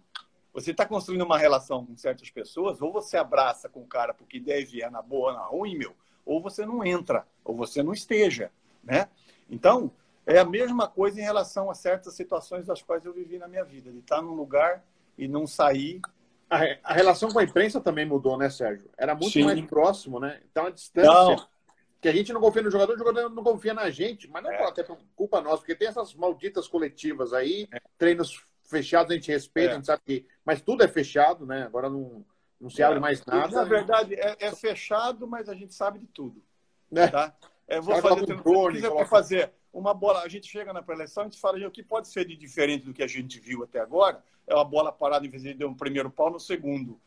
Você está construindo uma relação com certas pessoas, ou você abraça com o cara porque deve é na boa, na ruim, meu, ou você não entra, ou você não esteja, né? Então, é a mesma coisa em relação a certas situações das quais eu vivi na minha vida, de estar num lugar e não sair. A, a relação com a imprensa também mudou, né, Sérgio? Era muito Sim. mais próximo, né? Então a distância. Não. Que a gente não confia no jogador, o jogador não confia na gente, mas não é, até culpa nossa, porque tem essas malditas coletivas aí, é. treinos fechados, a gente respeita, é. a gente sabe que. Mas tudo é fechado, né? Agora não, não se abre é. mais nada. E, na verdade, é, é, fechado, mas a gente sabe de tudo. É. Tá? Eu vou fazer, um drone, coloca... fazer uma bola, a gente chega na pré-eleição, a gente fala, o que pode ser de diferente do que a gente viu até agora? É uma bola parada em vez de dar um primeiro pau no segundo.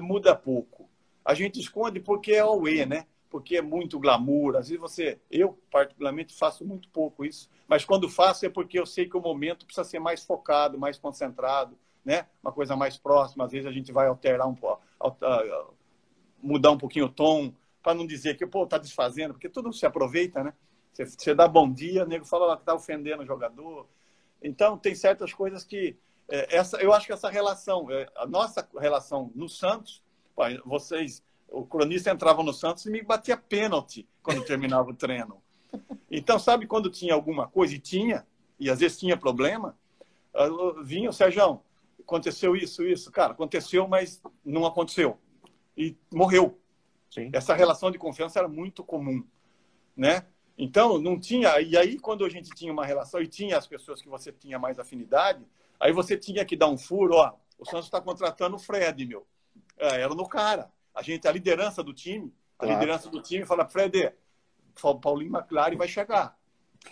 muda pouco. A gente esconde porque é o E, né? Porque é muito glamour. Às vezes você, eu particularmente faço muito pouco isso, mas quando faço é porque eu sei que o momento precisa ser mais focado, mais concentrado, né? Uma coisa mais próxima. Às vezes a gente vai alterar um pouco, mudar um pouquinho o tom, para não dizer que, pô, tá desfazendo, porque tudo se aproveita, né? Você, você dá bom dia, o nego fala que tá ofendendo o jogador. Então, tem certas coisas que. É, essa, eu acho que essa relação, é, a nossa relação no Santos, vocês, o cronista entrava no Santos e me batia pênalti quando terminava o treino. Então, sabe quando tinha alguma coisa, e tinha, e às vezes tinha problema, vinha o Sérgio, aconteceu isso, isso. Cara, aconteceu, mas não aconteceu. E morreu. Sim. Essa relação de confiança era muito comum, né? Então, não tinha. E aí, quando a gente tinha uma relação e tinha as pessoas que você tinha mais afinidade, aí você tinha que dar um furo, ó. O Santos está contratando o Fred, meu. É, era no cara. A gente, a liderança do time, a claro. liderança do time fala, Fred, Paulinho McLaren vai chegar.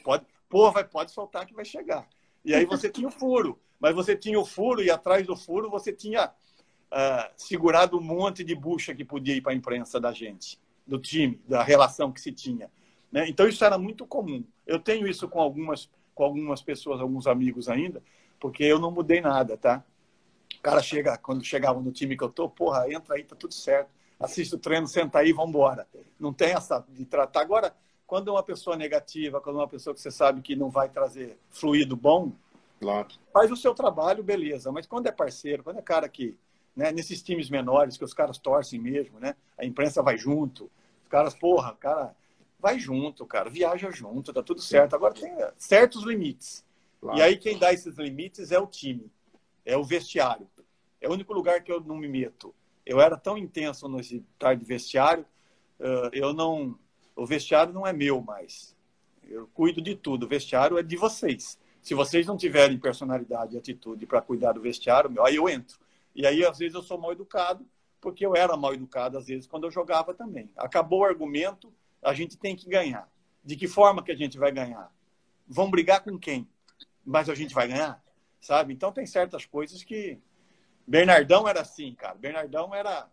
Pode, pô, vai, pode soltar que vai chegar. E aí você tinha o furo. Mas você tinha o furo e atrás do furo você tinha uh, segurado um monte de bucha que podia ir para a imprensa da gente, do time, da relação que se tinha. Né? Então isso era muito comum. Eu tenho isso com algumas, com algumas pessoas, alguns amigos ainda, porque eu não mudei nada, tá? O cara chega, quando chegava no time que eu tô, porra, entra aí, tá tudo certo. Assiste o treino, senta aí, vamos embora. Não tem essa de tratar. Agora, quando é uma pessoa negativa, quando é uma pessoa que você sabe que não vai trazer fluido bom, claro. faz o seu trabalho, beleza. Mas quando é parceiro, quando é cara que, né, nesses times menores, que os caras torcem mesmo, né? A imprensa vai junto, os caras, porra, cara, vai junto, cara, viaja junto, tá tudo certo. Agora tem certos limites. Claro. E aí quem dá esses limites é o time, é o vestiário. É o único lugar que eu não me meto. Eu era tão intenso nesse tarde de vestiário, eu não. O vestiário não é meu mais. Eu cuido de tudo. O vestiário é de vocês. Se vocês não tiverem personalidade e atitude para cuidar do vestiário, aí eu entro. E aí, às vezes, eu sou mal educado, porque eu era mal educado, às vezes, quando eu jogava também. Acabou o argumento, a gente tem que ganhar. De que forma que a gente vai ganhar? Vão brigar com quem? Mas a gente vai ganhar, sabe? Então tem certas coisas que Bernardão era assim, cara. Bernardão era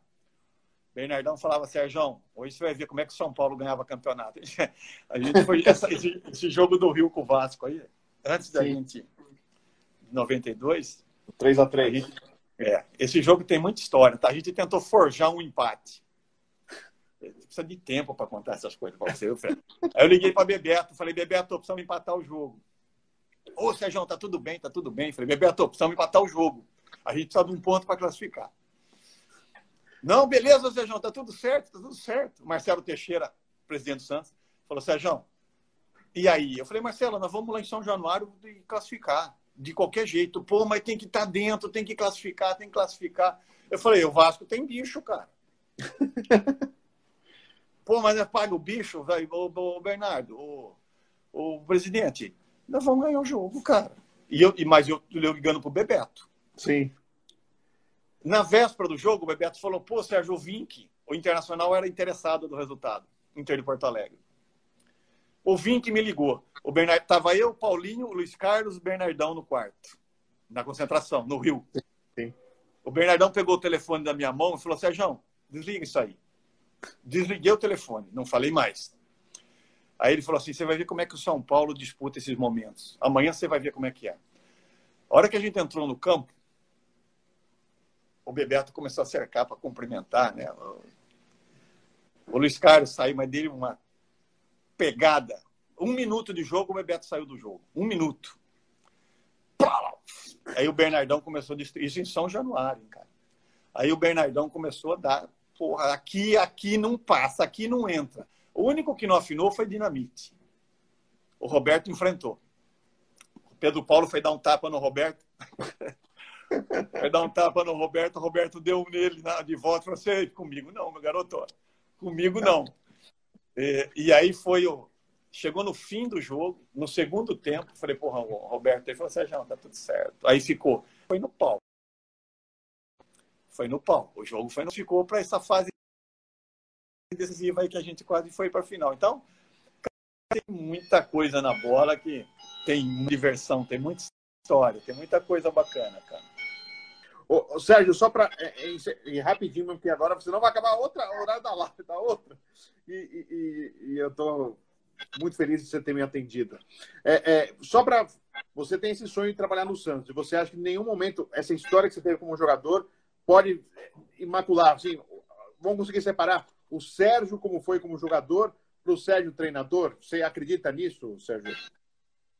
Bernardão falava, Sérgio, hoje você vai ver como é que o São Paulo ganhava campeonato. A gente foi essa, esse, esse, jogo do Rio com o Vasco aí, antes da Sim. gente, 92. 3 a 3 É, esse jogo tem muita história, tá? A gente tentou forjar um empate precisa de tempo para contar essas coisas para você, Fred. Aí eu liguei para Bebeto, falei, Bebeto, precisamos empatar o jogo. Ô, Sérgio, tá tudo bem, tá tudo bem. Falei, Bebeto, precisamos empatar o jogo. A gente precisa de um ponto para classificar. Não, beleza, Sérgio, tá tudo certo, tá tudo certo. Marcelo Teixeira, presidente do Santos, falou, Sérgio, e aí? Eu falei, Marcelo, nós vamos lá em São Januário e classificar. De qualquer jeito. Pô, mas tem que estar tá dentro, tem que classificar, tem que classificar. Eu falei, o Vasco tem bicho, cara. Pô, mas é paga o bicho, velho, o, Bernardo, o, o presidente. Nós vamos ganhar o jogo, cara. E eu, mas eu ligando pro Bebeto. Sim. Na véspera do jogo, o Bebeto falou: pô, Sérgio Vink, o Internacional era interessado no resultado, Inter de Porto Alegre. O Vink me ligou. O Bernardo, tava eu, Paulinho, o Luiz Carlos, o Bernardão no quarto, na concentração, no Rio. Sim. O Bernardão pegou o telefone da minha mão e falou: Sérgio, desliga isso aí. Desliguei o telefone, não falei mais. Aí ele falou assim: você vai ver como é que o São Paulo disputa esses momentos. Amanhã você vai ver como é que é. A hora que a gente entrou no campo, o Bebeto começou a cercar para cumprimentar, né? O Luiz Carlos saiu, mas dele uma pegada. Um minuto de jogo, o Bebeto saiu do jogo. Um minuto. Aí o Bernardão começou a destruir. Isso em São Januário, cara. Aí o Bernardão começou a dar porra, aqui, aqui não passa, aqui não entra. O único que não afinou foi Dinamite. O Roberto enfrentou. O Pedro Paulo foi dar um tapa no Roberto. foi dar um tapa no Roberto, o Roberto deu nele na, de volta e falou assim, comigo não, meu garoto, comigo não. E, e, aí foi o... Chegou no fim do jogo, no segundo tempo, falei, porra, o Roberto, ele falou, Sérgio, tá tudo certo. Aí ficou, foi no pau foi no pau. O jogo foi, ficou para essa fase decisiva aí que a gente quase foi para a final. Então, tem muita coisa na bola que tem diversão, tem muita história, tem muita coisa bacana, cara. Ô, Sérgio, só para. É, é, rapidinho, porque agora você não vai acabar outra horário da live, da outra. E, e, e eu estou muito feliz de você ter me atendido. É, é só para. Você tem esse sonho de trabalhar no Santos, e você acha que em nenhum momento essa história que você teve como jogador pode imacular, assim, vamos conseguir separar o Sérgio como foi como jogador para o Sérgio treinador? Você acredita nisso, Sérgio?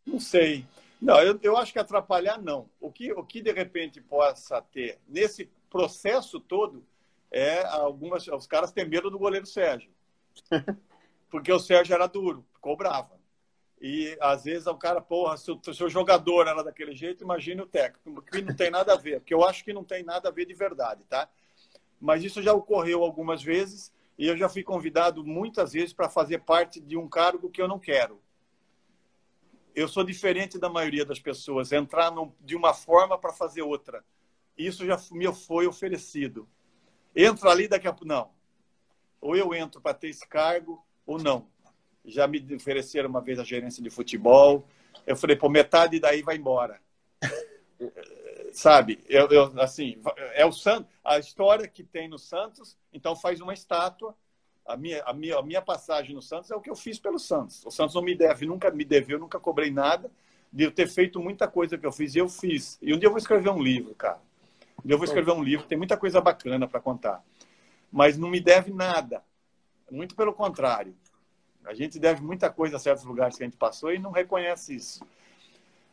Não sei. Não, eu, eu acho que atrapalhar não. O que, o que de repente possa ter nesse processo todo é algumas. Os caras têm medo do goleiro Sérgio. Porque o Sérgio era duro, cobrava. E às vezes o cara, porra, se o seu jogador era daquele jeito, imagine o técnico, que não tem nada a ver, porque eu acho que não tem nada a ver de verdade, tá? Mas isso já ocorreu algumas vezes e eu já fui convidado muitas vezes para fazer parte de um cargo que eu não quero eu sou diferente da maioria das pessoas, entrar de uma forma para fazer outra. Isso já me foi oferecido. Entra ali daqui a pouco. Não. Ou eu entro para ter esse cargo, ou não. Já me ofereceram uma vez a gerência de futebol. Eu falei, pô, metade daí vai embora. Sabe? Eu, eu, assim, é o Santos, a história que tem no Santos, então faz uma estátua a minha, a, minha, a minha passagem no Santos é o que eu fiz pelo Santos. O Santos não me deve, nunca me deveu, nunca cobrei nada de eu ter feito muita coisa que eu fiz e eu fiz. E um dia eu vou escrever um livro, cara. Um dia eu vou escrever um livro, tem muita coisa bacana para contar. Mas não me deve nada. Muito pelo contrário. A gente deve muita coisa a certos lugares que a gente passou e não reconhece isso.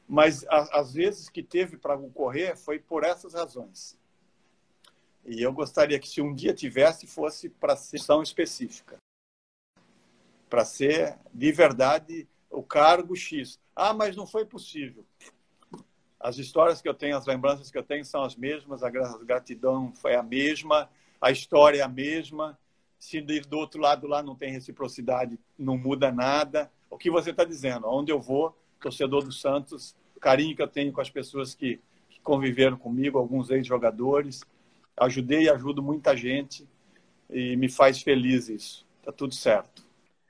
Mas às vezes que teve para ocorrer foi por essas razões. E eu gostaria que, se um dia tivesse, fosse para ser ação específica. Para ser, de verdade, o cargo X. Ah, mas não foi possível. As histórias que eu tenho, as lembranças que eu tenho são as mesmas, a gratidão foi a mesma, a história é a mesma. Se do outro lado lá não tem reciprocidade, não muda nada. O que você está dizendo? Onde eu vou, torcedor do Santos, carinho que eu tenho com as pessoas que, que conviveram comigo, alguns ex-jogadores, ajudei e ajudo muita gente e me faz feliz isso. Tá tudo certo.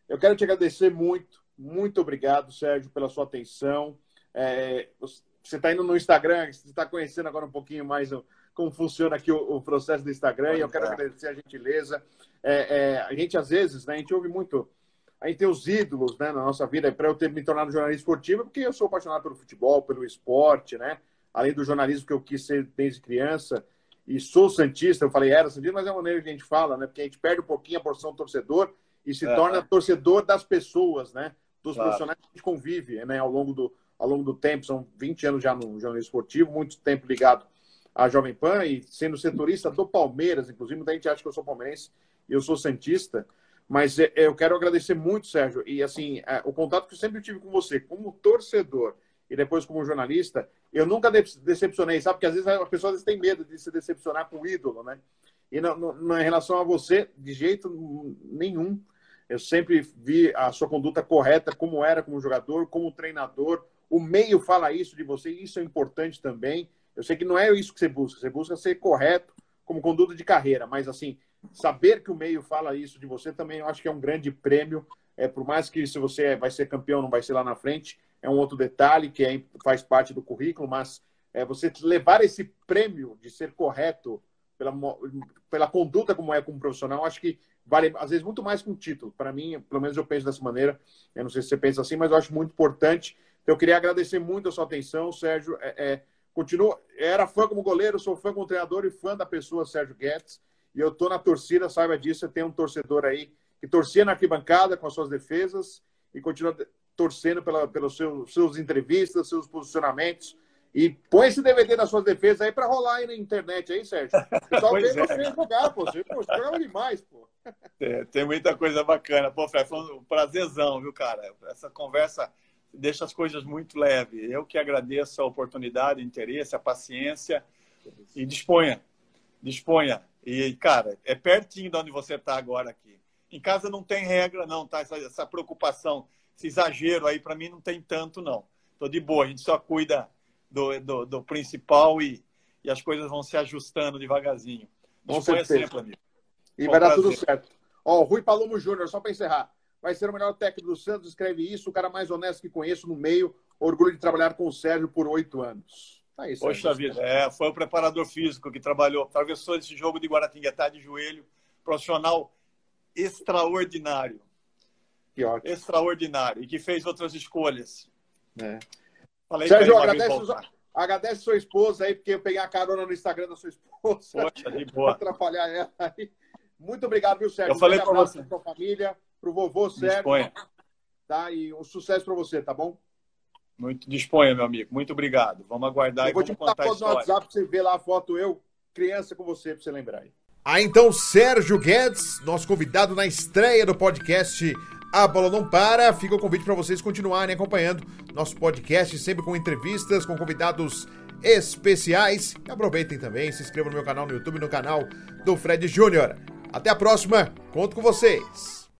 Eu quero te agradecer muito, muito obrigado, Sérgio, pela sua atenção. É, você está indo no Instagram, você está conhecendo agora um pouquinho mais o, como funciona aqui o, o, processo do Instagram, e eu quero agradecer a gentileza. É, é, a gente, às vezes, né, a gente ouve muito. A gente tem os ídolos né, na nossa vida, para eu ter me tornado jornalista esportivo, porque eu sou apaixonado pelo futebol, pelo esporte, né? Além do jornalismo que eu quis ser desde criança e sou Santista, eu falei era Santista, mas é a maneira que a gente fala, né? Porque a gente perde um pouquinho a porção torcedor e se é, torna torcedor das pessoas, né? Dos claro. profissionais que a gente convive né? ao, longo do, ao longo do tempo. São 20 anos já no jornalismo esportivo, muito tempo ligado à Jovem Pan e sendo setorista do Palmeiras, inclusive, muita gente acha que eu sou palmeirense e eu sou Santista. Mas é, eu quero agradecer muito, Sérgio, e assim, é, o contato que eu sempre tive com você, como torcedor e depois como jornalista, eu nunca decepcionei, sabe? Porque às vezes as pessoas têm medo de se decepcionar com o ídolo, né? E na, na, em relação a você, de jeito nenhum. Eu sempre vi a sua conduta correta, como era como jogador, como treinador. O meio fala isso de você, isso é importante também. Eu sei que não é isso que você busca, você busca ser correto como conduta de carreira, mas assim, saber que o meio fala isso de você também eu acho que é um grande prêmio. É, por mais que se você vai ser campeão, não vai ser lá na frente, é um outro detalhe que é, faz parte do currículo, mas é, você levar esse prêmio de ser correto pela, pela conduta como é como profissional, acho que vale, às vezes, muito mais que um título. Para mim, pelo menos eu penso dessa maneira, eu não sei se você pensa assim, mas eu acho muito importante. Então, eu queria agradecer muito a sua atenção, Sérgio. É, é, continuo, era fã como goleiro, sou fã como treinador e fã da pessoa Sérgio Guedes. E eu estou na torcida, saiba disso, eu tenho um torcedor aí que torcia na arquibancada com as suas defesas e continua torcendo pela, pelos seus, seus entrevistas, seus posicionamentos. E põe esse DVD das suas defesas aí para rolar aí na internet aí, Sérgio. O pessoal vê é. você jogar, pô. Você pô, joga demais, pô. É, tem muita coisa bacana. Pô, Fred, foi um prazerzão, viu, cara? Essa conversa deixa as coisas muito leves. Eu que agradeço a oportunidade, o interesse, a paciência. E disponha. Disponha. E, cara, é pertinho de onde você está agora aqui. Em casa não tem regra, não, tá? Essa, essa preocupação esse exagero aí para mim não tem tanto, não. Tô de boa, a gente só cuida do, do, do principal e, e as coisas vão se ajustando devagarzinho. Com certeza. Amigo. E vai dar tudo certo. Ó, Rui Palomo Júnior, só para encerrar. Vai ser o melhor técnico do Santos, escreve isso, o cara mais honesto que conheço no meio. Orgulho de trabalhar com o Sérgio por oito anos. Tá isso, Poxa vida, é, foi o preparador físico que trabalhou, atravessou esse jogo de Guaratinguetá de joelho, profissional extraordinário. Que ótimo. Extraordinário. E que fez outras escolhas. É. Falei Sérgio, agradece, agradece sua esposa aí, porque eu peguei a carona no Instagram da sua esposa. Poxa, de boa. atrapalhar ela aí. Muito obrigado, viu, Sérgio? Eu falei para você. Para família, para o vovô Sérgio. Disponha. Tá? E um sucesso para você, tá bom? Muito disponha, meu amigo. Muito obrigado. Vamos aguardar eu e vou vamos te contar a história. no WhatsApp para você ver lá a foto eu, criança com você, para você lembrar aí. Ah, então, Sérgio Guedes, nosso convidado na estreia do podcast A Bola Não Para. Fica o convite para vocês continuarem acompanhando nosso podcast, sempre com entrevistas, com convidados especiais. E aproveitem também, se inscrevam no meu canal no YouTube, no canal do Fred Júnior. Até a próxima, conto com vocês.